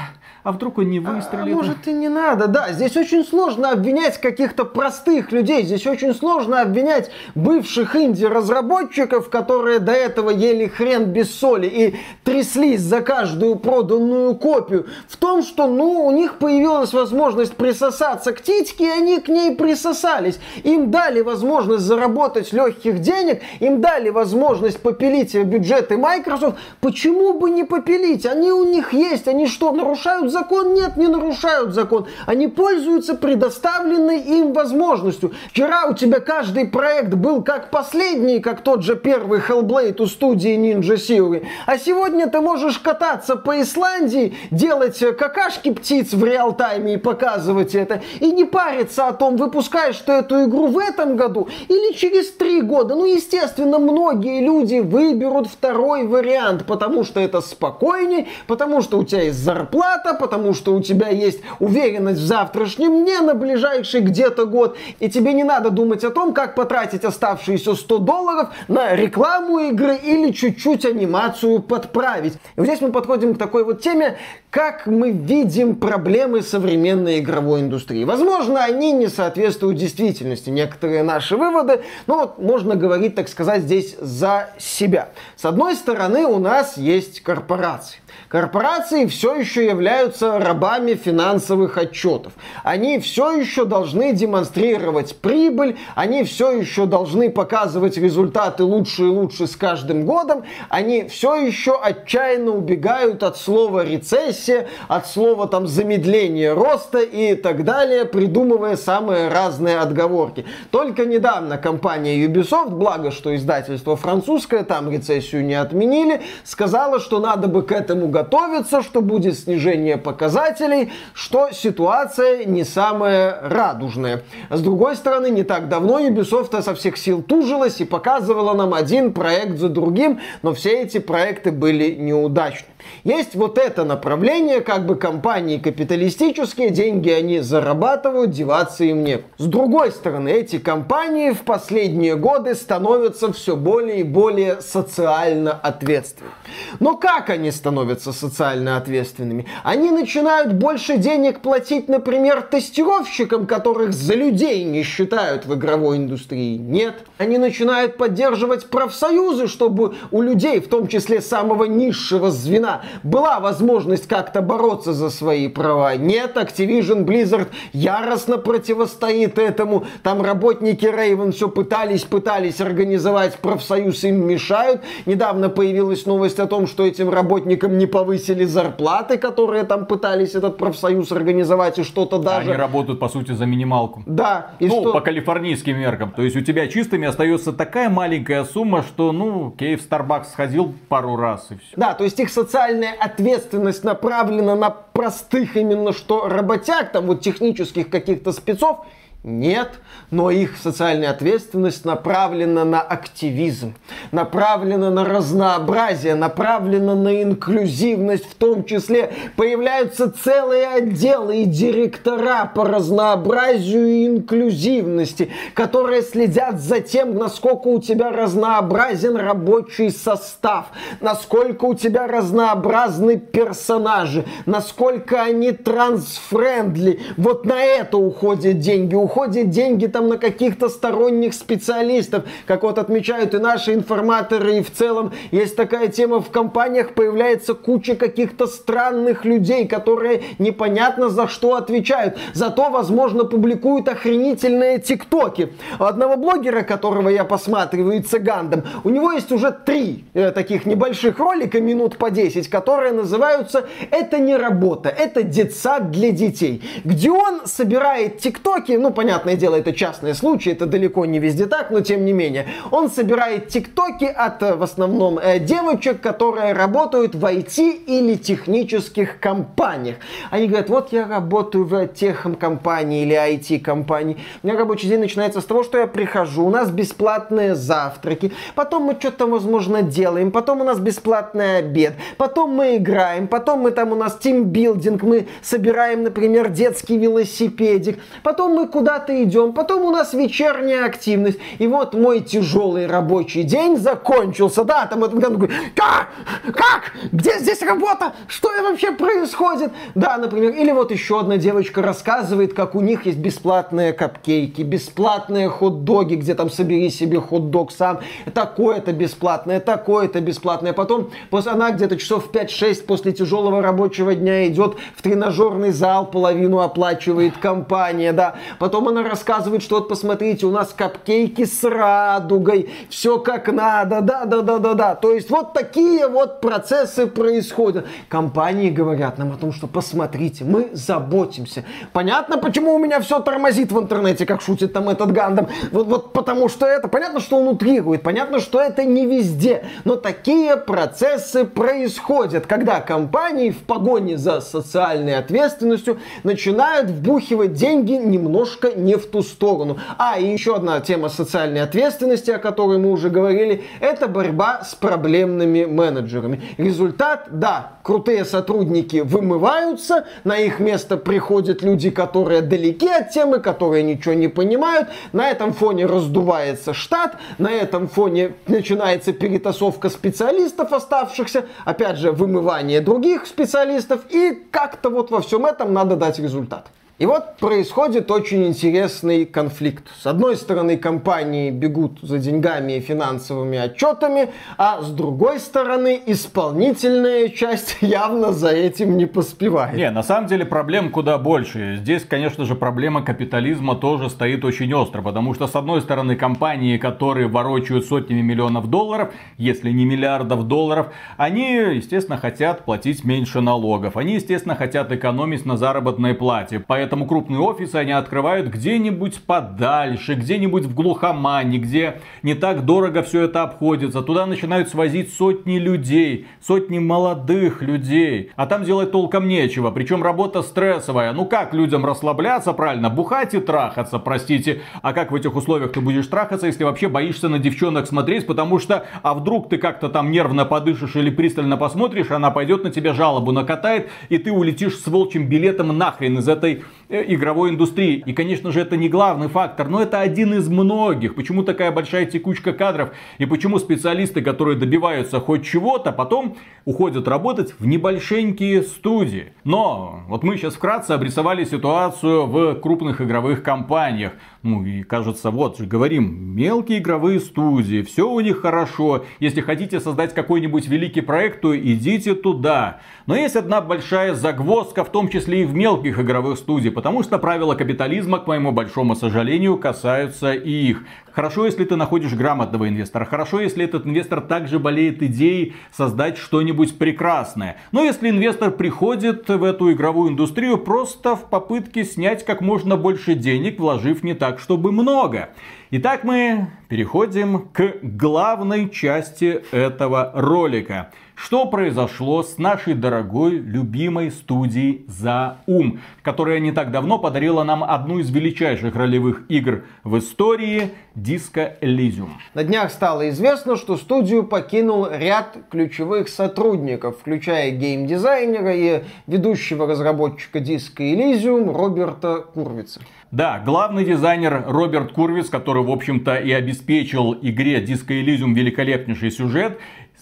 а вдруг он не выстрелит? А, может и не надо, да. Здесь очень сложно обвинять каких-то простых людей. Здесь очень сложно обвинять бывших инди-разработчиков, которые до этого ели хрен без соли и тряслись за каждую проданную копию. В том, что, ну, у них появилась возможность присосаться к титьке, и они к ней присосались. Им дали возможность заработать легких денег, им дали возможность попилить бюджеты Microsoft. Почему бы не попилить? Они у них есть. Они что, нарушают закон? Нет, не нарушают закон. Они пользуются предоставленной им возможностью. Вчера у тебя каждый проект был как последний, как тот же первый Hellblade у студии Ninja Theory. А сегодня ты можешь кататься по Исландии, делать какашки птиц в реал-тайме и показывать это. И не париться о том, выпускаешь ты эту игру в этом году или через три года. Ну, естественно, многие люди выберут второй вариант, потому что это спокойней, потому что у тебя есть зарплата, потому что у тебя есть уверенность в завтрашнем дне на ближайший где-то год, и тебе не надо думать о том, как потратить оставшиеся 100 долларов на рекламу игры или чуть-чуть анимацию подправить. И вот здесь мы подходим к такой вот теме, как мы видим проблемы современной игровой индустрии. Возможно, они не соответствуют действительности, некоторые наши выводы, но вот можно говорить, так сказать, здесь за себя. С одной стороны, у нас есть корпорации. Корпорации все еще являются рабами финансовых отчетов. Они все еще должны демонстрировать прибыль, они все еще должны показывать результаты лучше и лучше с каждым годом, они все еще отчаянно убегают от слова рецессия, от слова там замедление роста и так далее, придумывая самые разные отговорки. Только недавно компания Ubisoft, благо что издательство французское, там рецессию не отменили, сказала, что надо бы к этому готовиться, что будет снижение показателей, что ситуация не самая радужная. С другой стороны, не так давно Ubisoft со всех сил тужилась и показывала нам один проект за другим, но все эти проекты были неудачны. Есть вот это направление, как бы компании капиталистические, деньги они зарабатывают, деваться им нет. С другой стороны, эти компании в последние годы становятся все более и более социально ответственными. Но как они становятся социально ответственными? Они начинают больше денег платить, например, тестировщикам, которых за людей не считают в игровой индустрии. Нет. Они начинают поддерживать профсоюзы, чтобы у людей, в том числе самого низшего звена, была возможность как-то бороться за свои права. Нет, Activision Blizzard яростно противостоит этому. Там работники Raven все пытались, пытались организовать профсоюз, им мешают. Недавно появилась новость о том, что этим работникам не повысили зарплаты, которые там пытались этот профсоюз организовать и что-то даже. Они работают, по сути, за минималку. Да. И ну, что... по калифорнийским меркам. То есть у тебя чистыми остается такая маленькая сумма, что, ну, Кей в Starbucks сходил пару раз и все. Да, то есть их социальная ответственность направлена на простых именно что работяг, там вот технических каких-то спецов, нет, но их социальная ответственность направлена на активизм, направлена на разнообразие, направлена на инклюзивность, в том числе появляются целые отделы и директора по разнообразию и инклюзивности, которые следят за тем, насколько у тебя разнообразен рабочий состав, насколько у тебя разнообразны персонажи, насколько они трансфрендли. Вот на это уходят деньги, уходят уходят деньги там на каких-то сторонних специалистов, как вот отмечают и наши информаторы, и в целом есть такая тема в компаниях, появляется куча каких-то странных людей, которые непонятно за что отвечают. Зато, возможно, публикуют охренительные тиктоки. У одного блогера, которого я посматриваю, цыгандом, у него есть уже три э, таких небольших ролика, минут по 10, которые называются «Это не работа, это детсад для детей», где он собирает тиктоки, ну, понятное дело, это частные случаи, это далеко не везде так, но тем не менее, он собирает тиктоки от, э, в основном, э, девочек, которые работают в IT или технических компаниях. Они говорят, вот я работаю в техкомпании или IT-компании, у меня рабочий день начинается с того, что я прихожу, у нас бесплатные завтраки, потом мы что-то, возможно, делаем, потом у нас бесплатный обед, потом мы играем, потом мы там у нас тимбилдинг, мы собираем, например, детский велосипедик, потом мы куда-то идем, потом у нас вечерняя активность. И вот мой тяжелый рабочий день закончился. Да, там этот говорит, как? Как? Где здесь работа? Что вообще происходит? Да, например, или вот еще одна девочка рассказывает, как у них есть бесплатные капкейки, бесплатные хот-доги, где там собери себе хот-дог сам, такое-то бесплатное, такое-то бесплатное. Потом после она где-то часов 5-6 после тяжелого рабочего дня идет в тренажерный зал, половину оплачивает компания, да. Потом она рассказывает, что вот посмотрите, у нас капкейки с радугой, все как надо, да-да-да-да-да. То есть вот такие вот процессы происходят. Компании говорят нам о том, что посмотрите, мы заботимся. Понятно, почему у меня все тормозит в интернете, как шутит там этот Гандам. Вот, вот потому что это, понятно, что он утрирует, понятно, что это не везде, но такие процессы происходят, когда компании в погоне за социальной ответственностью начинают вбухивать деньги немножко не в ту сторону. А, и еще одна тема социальной ответственности, о которой мы уже говорили, это борьба с проблемными менеджерами. Результат, да, крутые сотрудники вымываются, на их место приходят люди, которые далеки от темы, которые ничего не понимают, на этом фоне раздувается штат, на этом фоне начинается перетасовка специалистов оставшихся, опять же, вымывание других специалистов, и как-то вот во всем этом надо дать результат. И вот происходит очень интересный конфликт. С одной стороны, компании бегут за деньгами и финансовыми отчетами, а с другой стороны, исполнительная часть явно за этим не поспевает. Не, на самом деле проблем куда больше. Здесь, конечно же, проблема капитализма тоже стоит очень остро, потому что, с одной стороны, компании, которые ворочают сотнями миллионов долларов, если не миллиардов долларов, они, естественно, хотят платить меньше налогов. Они, естественно, хотят экономить на заработной плате. Поэтому Поэтому крупные офисы они открывают где-нибудь подальше, где-нибудь в глухомане, где не так дорого все это обходится. Туда начинают свозить сотни людей, сотни молодых людей. А там делать толком нечего. Причем работа стрессовая. Ну как людям расслабляться правильно? Бухать и трахаться, простите. А как в этих условиях ты будешь трахаться, если вообще боишься на девчонок смотреть? Потому что, а вдруг ты как-то там нервно подышишь или пристально посмотришь, она пойдет на тебя жалобу накатает, и ты улетишь с волчьим билетом нахрен из этой игровой индустрии. И, конечно же, это не главный фактор, но это один из многих. Почему такая большая текучка кадров и почему специалисты, которые добиваются хоть чего-то, потом уходят работать в небольшенькие студии. Но вот мы сейчас вкратце обрисовали ситуацию в крупных игровых компаниях. Ну и кажется, вот же говорим, мелкие игровые студии, все у них хорошо. Если хотите создать какой-нибудь великий проект, то идите туда. Но есть одна большая загвоздка, в том числе и в мелких игровых студиях, потому что правила капитализма, к моему большому сожалению, касаются и их. Хорошо, если ты находишь грамотного инвестора. Хорошо, если этот инвестор также болеет идеей создать что-нибудь прекрасное. Но если инвестор приходит в эту игровую индустрию просто в попытке снять как можно больше денег, вложив не так, чтобы много. Итак, мы переходим к главной части этого ролика. Что произошло с нашей дорогой, любимой студией «За ум», которая не так давно подарила нам одну из величайших ролевых игр в истории Disco Elysium. На днях стало известно, что студию покинул ряд ключевых сотрудников, включая геймдизайнера и ведущего разработчика Disco Elysium Роберта Курвица. Да, главный дизайнер Роберт Курвиц, который, в общем-то, и обеспечил игре Disco Elysium великолепнейший сюжет,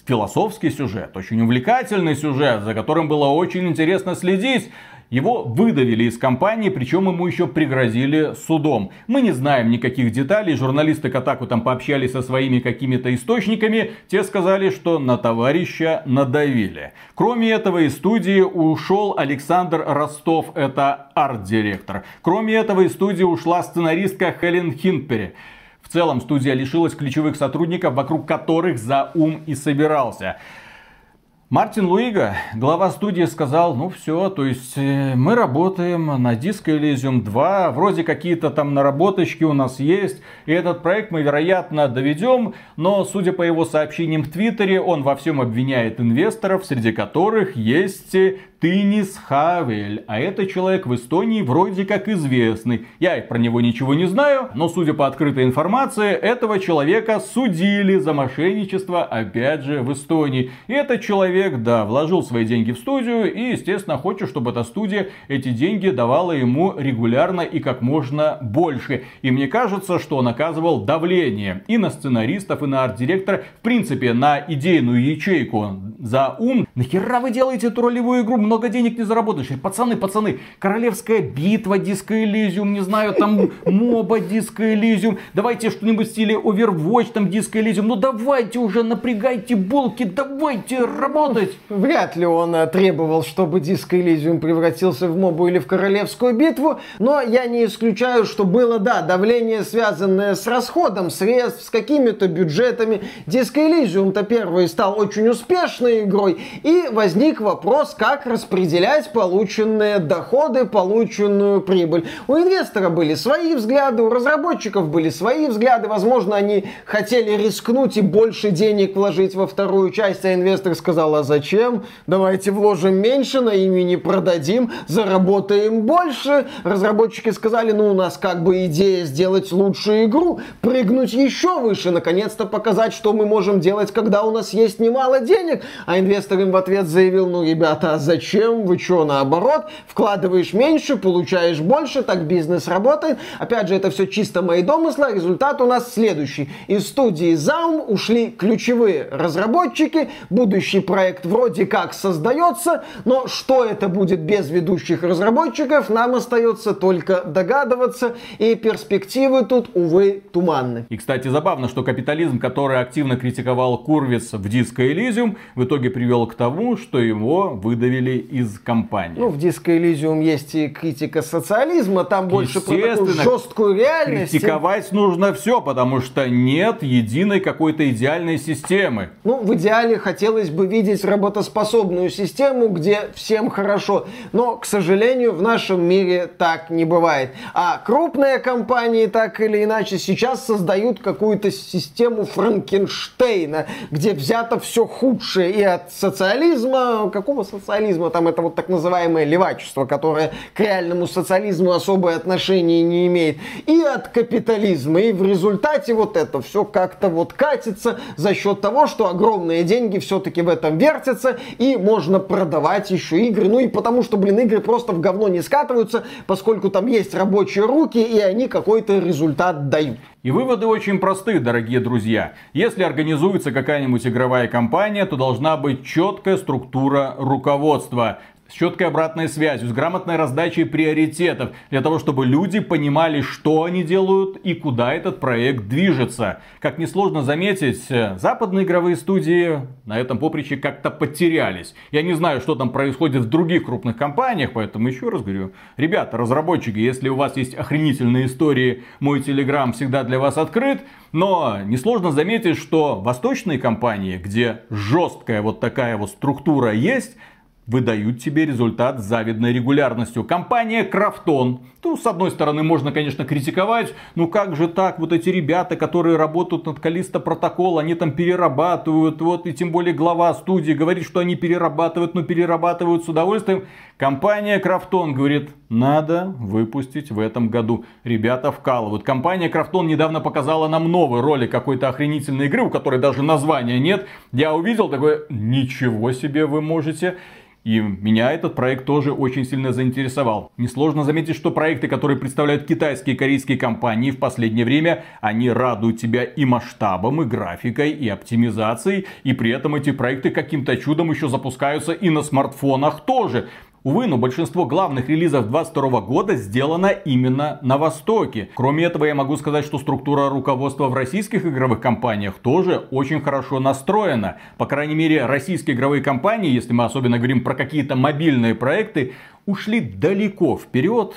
философский сюжет, очень увлекательный сюжет, за которым было очень интересно следить. Его выдавили из компании, причем ему еще пригрозили судом. Мы не знаем никаких деталей, журналисты Катаку там пообщались со своими какими-то источниками, те сказали, что на товарища надавили. Кроме этого, из студии ушел Александр Ростов, это арт-директор. Кроме этого, из студии ушла сценаристка Хелен Хинпери. В целом, студия лишилась ключевых сотрудников, вокруг которых за ум и собирался. Мартин Луига, глава студии, сказал, ну все, то есть э, мы работаем на Disco Elysium 2, вроде какие-то там наработочки у нас есть, и этот проект мы, вероятно, доведем, но, судя по его сообщениям в Твиттере, он во всем обвиняет инвесторов, среди которых есть Тынис Хавель, а это человек в Эстонии вроде как известный. Я про него ничего не знаю, но судя по открытой информации, этого человека судили за мошенничество опять же в Эстонии. И этот человек, да, вложил свои деньги в студию и, естественно, хочет, чтобы эта студия эти деньги давала ему регулярно и как можно больше. И мне кажется, что он оказывал давление и на сценаристов, и на арт-директора, в принципе, на идейную ячейку за ум. Нахера вы делаете эту ролевую игру? Много денег не заработаешь. Пацаны, пацаны, Королевская битва, Диско Элизиум, не знаю, там Моба, Диско Элизиум. Давайте что-нибудь в стиле Overwatch, там Диско Элизиум. Ну давайте уже, напрягайте булки, давайте работать. Вряд ли он э, требовал, чтобы Диско Элизиум превратился в Мобу или в Королевскую битву, но я не исключаю, что было, да, давление, связанное с расходом средств, с какими-то бюджетами. Диско Элизиум-то первый стал очень успешной игрой, и возник вопрос, как распределять полученные доходы, полученную прибыль. У инвестора были свои взгляды, у разработчиков были свои взгляды. Возможно, они хотели рискнуть и больше денег вложить во вторую часть, а инвестор сказал, а зачем? Давайте вложим меньше, на имени продадим, заработаем больше. Разработчики сказали, ну у нас как бы идея сделать лучшую игру, прыгнуть еще выше, наконец-то показать, что мы можем делать, когда у нас есть немало денег. А инвестор им в ответ заявил, ну ребята, а зачем? Зачем, вы что, наоборот, вкладываешь меньше, получаешь больше, так бизнес работает. Опять же, это все чисто мои домыслы, результат у нас следующий. Из студии Zaum ушли ключевые разработчики, будущий проект вроде как создается, но что это будет без ведущих разработчиков, нам остается только догадываться, и перспективы тут, увы, туманны. И, кстати, забавно, что капитализм, который активно критиковал Курвис в Disco Elysium, в итоге привел к тому, что его выдавили из компании. Ну, в Disco Elysium есть и критика социализма, там больше про такую жесткую реальность. Критиковать нужно все, потому что нет единой какой-то идеальной системы. Ну, в идеале хотелось бы видеть работоспособную систему, где всем хорошо. Но, к сожалению, в нашем мире так не бывает. А крупные компании так или иначе сейчас создают какую-то систему Франкенштейна, где взято все худшее и от социализма, какого социализма, социализма, там это вот так называемое левачество, которое к реальному социализму особое отношение не имеет, и от капитализма. И в результате вот это все как-то вот катится за счет того, что огромные деньги все-таки в этом вертятся, и можно продавать еще игры. Ну и потому что, блин, игры просто в говно не скатываются, поскольку там есть рабочие руки, и они какой-то результат дают. И выводы очень простые, дорогие друзья. Если организуется какая-нибудь игровая компания, то должна быть четкая структура руководства с четкой обратной связью, с грамотной раздачей приоритетов, для того, чтобы люди понимали, что они делают и куда этот проект движется. Как несложно заметить, э, западные игровые студии на этом поприще как-то потерялись. Я не знаю, что там происходит в других крупных компаниях, поэтому еще раз говорю, ребята, разработчики, если у вас есть охренительные истории, мой телеграм всегда для вас открыт, но несложно заметить, что восточные компании, где жесткая вот такая вот структура есть, выдают тебе результат с завидной регулярностью. Компания Krafton. Ну, с одной стороны, можно, конечно, критиковать, ну как же так, вот эти ребята, которые работают над Callisto Protocol, они там перерабатывают, вот, и тем более глава студии говорит, что они перерабатывают, но перерабатывают с удовольствием. Компания Krafton говорит, надо выпустить в этом году. Ребята вкалывают. Компания Krafton недавно показала нам новый ролик какой-то охренительной игры, у которой даже названия нет. Я увидел такое, ничего себе вы можете. И меня этот проект тоже очень сильно заинтересовал. Несложно заметить, что проекты, которые представляют китайские и корейские компании в последнее время, они радуют тебя и масштабом, и графикой, и оптимизацией. И при этом эти проекты каким-то чудом еще запускаются и на смартфонах тоже. Увы, но большинство главных релизов 22 года сделано именно на Востоке. Кроме этого, я могу сказать, что структура руководства в российских игровых компаниях тоже очень хорошо настроена. По крайней мере, российские игровые компании, если мы особенно говорим про какие-то мобильные проекты, ушли далеко вперед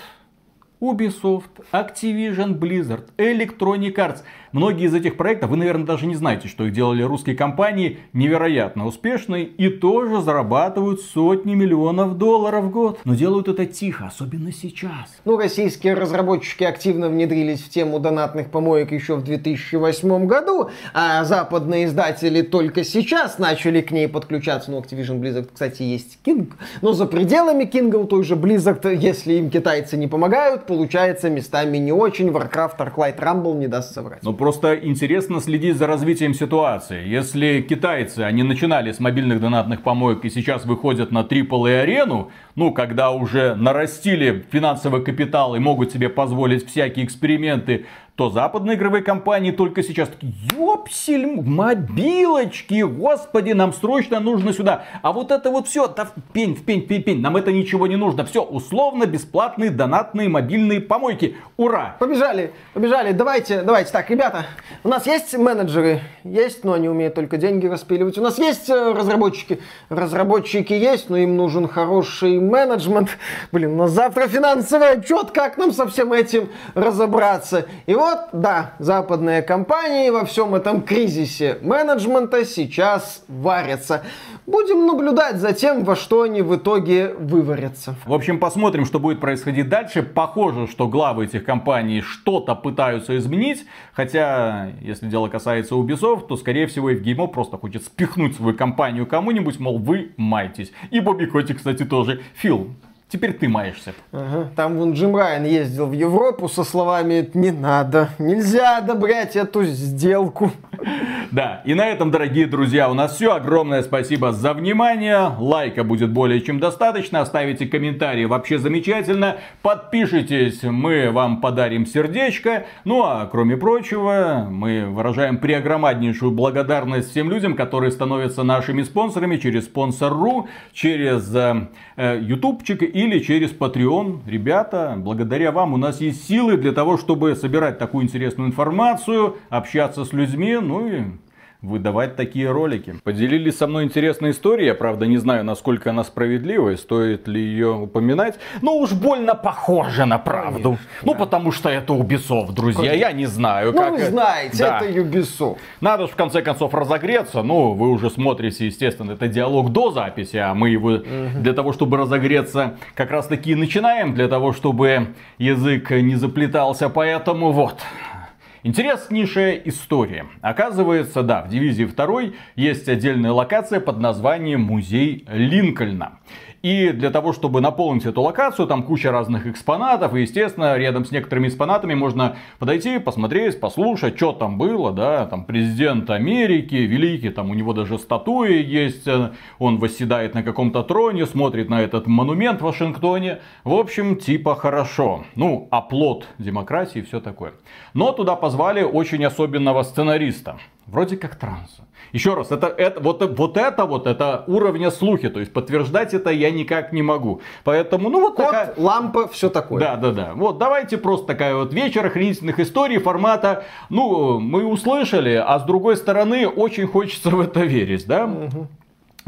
Ubisoft, Activision Blizzard, Electronic Arts. Многие из этих проектов, вы, наверное, даже не знаете, что их делали русские компании, невероятно успешные и тоже зарабатывают сотни миллионов долларов в год. Но делают это тихо, особенно сейчас. Ну, российские разработчики активно внедрились в тему донатных помоек еще в 2008 году, а западные издатели только сейчас начали к ней подключаться. Ну, Activision Blizzard, кстати, есть King. Но за пределами King у той же Blizzard, если им китайцы не помогают, получается местами не очень. Warcraft, Arclight Rumble не даст соврать. Ну, просто интересно следить за развитием ситуации. Если китайцы, они начинали с мобильных донатных помоек и сейчас выходят на AAA арену, ну, когда уже нарастили финансовый капитал и могут себе позволить всякие эксперименты, то западные игровые компании только сейчас такие, ёпсель, мобилочки, господи, нам срочно нужно сюда. А вот это вот все, да пень, пень, пень, пень, нам это ничего не нужно. Все, условно бесплатные донатные мобильные помойки. Ура! Побежали, побежали, давайте, давайте. Так, ребята, у нас есть менеджеры? Есть, но они умеют только деньги распиливать. У нас есть э, разработчики? Разработчики есть, но им нужен хороший менеджмент. Блин, у нас завтра финансовый отчет, как нам со всем этим разобраться? И вот да, западные компании во всем этом кризисе менеджмента сейчас варятся. Будем наблюдать за тем, во что они в итоге выварятся. В общем, посмотрим, что будет происходить дальше. Похоже, что главы этих компаний что-то пытаются изменить. Хотя, если дело касается Ubisoft, то, скорее всего, Евгеймо просто хочет спихнуть свою компанию кому-нибудь, мол, вы майтесь. И Бобби Коти, кстати, тоже. fuel Теперь ты маешься. Ага. Там вон Джим Райан ездил в Европу со словами «Не надо, нельзя одобрять эту сделку». Да, и на этом, дорогие друзья, у нас все. Огромное спасибо за внимание. Лайка будет более чем достаточно. Оставите комментарии, вообще замечательно. Подпишитесь, мы вам подарим сердечко. Ну а кроме прочего, мы выражаем преогромаднейшую благодарность всем людям, которые становятся нашими спонсорами через спонсор.ру, через э, э ютубчик или через Patreon. Ребята, благодаря вам у нас есть силы для того, чтобы собирать такую интересную информацию, общаться с людьми, ну и выдавать такие ролики. Поделились со мной интересной историей, я правда не знаю, насколько она справедливая, стоит ли ее упоминать, но уж больно похоже на правду. Конечно, ну, да. потому что это Ubisoft, друзья, Конечно. я не знаю. Ну, как... вы знаете, да. это Ubisoft. Надо же в конце концов разогреться, ну, вы уже смотрите, естественно, это диалог до записи, а мы его угу. для того, чтобы разогреться, как раз таки начинаем, для того, чтобы язык не заплетался, поэтому вот... Интереснейшая история. Оказывается, да, в дивизии 2 есть отдельная локация под названием Музей Линкольна. И для того, чтобы наполнить эту локацию, там куча разных экспонатов. И, естественно, рядом с некоторыми экспонатами можно подойти, посмотреть, послушать, что там было. Да, там президент Америки, великий, там у него даже статуи есть. Он восседает на каком-то троне, смотрит на этот монумент в Вашингтоне. В общем, типа хорошо. Ну, оплот демократии и все такое. Но туда позвали очень особенного сценариста. Вроде как транса. Еще раз, это, это, вот, вот это вот, это уровня слухи, то есть подтверждать это я никак не могу. Поэтому, ну вот Кот, такая... лампа, все такое. Да, да, да. Вот давайте просто такая вот вечер охренительных историй формата, ну, мы услышали, а с другой стороны, очень хочется в это верить, да? Угу.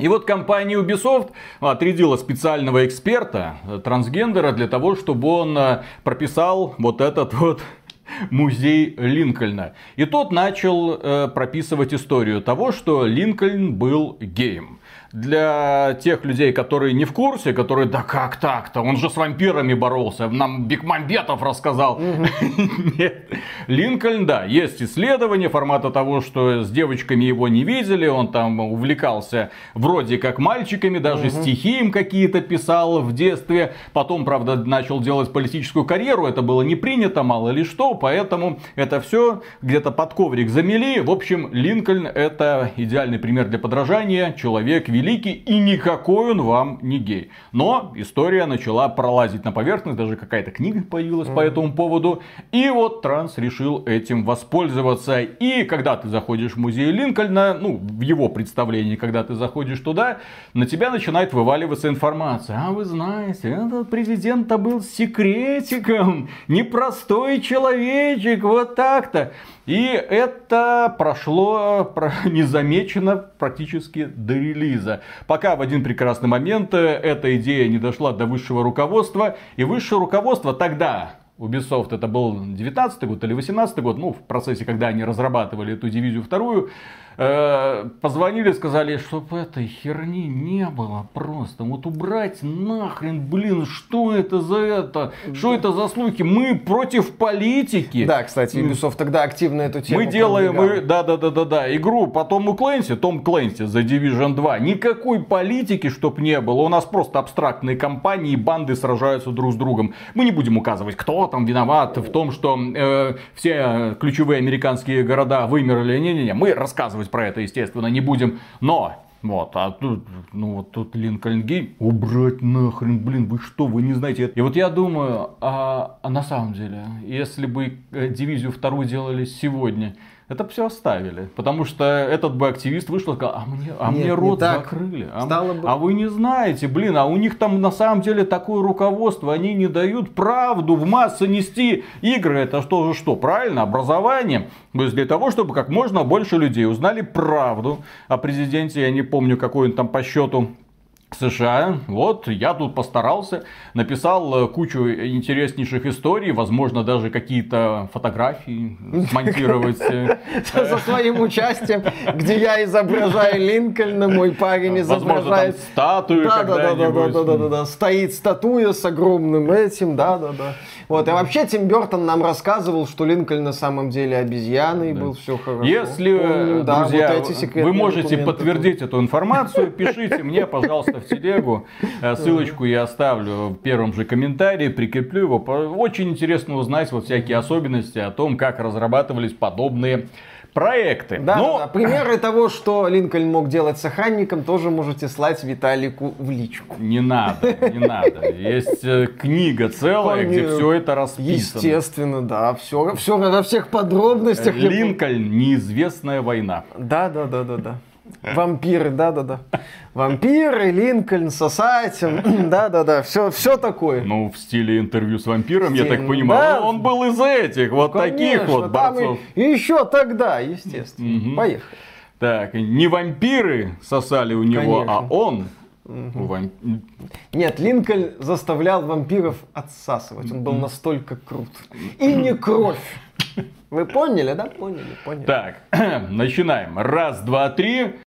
И вот компания Ubisoft отрядила специального эксперта, э, трансгендера, для того, чтобы он э, прописал вот этот вот музей Линкольна. И тот начал э, прописывать историю того, что Линкольн был геем для тех людей, которые не в курсе, которые, да как так-то, он же с вампирами боролся, нам Бекмамбетов рассказал. Нет. Линкольн, да, есть исследование формата того, что с девочками его не видели, он там увлекался вроде как мальчиками, даже стихи им какие-то писал в детстве, потом, правда, начал делать политическую карьеру, это было не принято, мало ли что, поэтому это все где-то под коврик замели. В общем, Линкольн это идеальный пример для подражания, человек, великий, и никакой он вам не гей. Но история начала пролазить на поверхность, даже какая-то книга появилась mm-hmm. по этому поводу. И вот Транс решил этим воспользоваться. И когда ты заходишь в музей Линкольна, ну, в его представлении, когда ты заходишь туда, на тебя начинает вываливаться информация. А вы знаете, этот президент-то был секретиком, непростой человечек, вот так-то. И это прошло незамечено практически до релиза. Пока в один прекрасный момент э, эта идея не дошла до высшего руководства. И высшее руководство тогда, Ubisoft, это был 19 год или 18 год, ну, в процессе, когда они разрабатывали эту дивизию вторую, Э, позвонили, сказали, чтобы этой херни не было просто. Вот убрать нахрен, блин, что это за это? Что это за слухи? Мы против политики. Да, кстати, Ubisoft тогда активно эту тему Мы делаем, мы, да, да, да, да, да, игру по Тому Клэнси, Том Клэнси за Division 2. Никакой политики, чтоб не было. У нас просто абстрактные компании, банды сражаются друг с другом. Мы не будем указывать, кто там виноват в том, что э, все ключевые американские города вымерли. Не-не-не, мы рассказываем рассказывать про это, естественно, не будем. Но вот, а тут, ну вот тут Линкольн Гей, убрать нахрен, блин, вы что, вы не знаете. И вот я думаю, а, а на самом деле, если бы э, дивизию вторую делали сегодня, это все оставили. Потому что этот бы активист вышел и сказал, а мне, а Нет, мне рот закрыли. А, бы... а вы не знаете, блин, а у них там на самом деле такое руководство, они не дают правду в массы нести. Игры это что же что, правильно, образование. То есть для того, чтобы как можно больше людей узнали правду о президенте, я не помню, какой он там по счету США. Вот, я тут постарался, написал э, кучу интереснейших историй, возможно, даже какие-то фотографии смонтировать. Э, Со своим участием, где я изображаю Линкольна, мой парень изображает... статую да, да, да, да, да, да, да, стоит статуя с огромным этим, да, да, да. Вот, и вообще Тим Бертон нам рассказывал, что Линкольн на самом деле обезьяной был, все хорошо. Если, Помню, да, друзья, вот эти вы можете подтвердить эту информацию, пишите мне, пожалуйста, в телегу. Э, ссылочку я оставлю в первом же комментарии, прикреплю его. Очень интересно узнать вот всякие особенности о том, как разрабатывались подобные проекты. Да, Но... да, да. Примеры того, что Линкольн мог делать с охранником, тоже можете слать Виталику в личку. Не надо, не надо. Есть э, книга целая, где все это расписано. Естественно, да. Все, все во всех подробностях. Линкольн, неизвестная война. Да, да, да, да, да. Вампиры, да-да-да. Вампиры, Линкольн, Сосатин, да-да-да, все, все такое. Ну, в стиле интервью с вампиром, я так понимаю, да. он был из этих, вот Конечно, таких вот борцов. И, и еще тогда, естественно. Угу. Поехали. Так, не вампиры сосали у него, а Конечно. а он Угу. Вамп... Нет, Линкольн заставлял вампиров отсасывать. Он был настолько крут. И не кровь. Вы поняли, да? Поняли, поняли. Так, начинаем. Раз, два, три.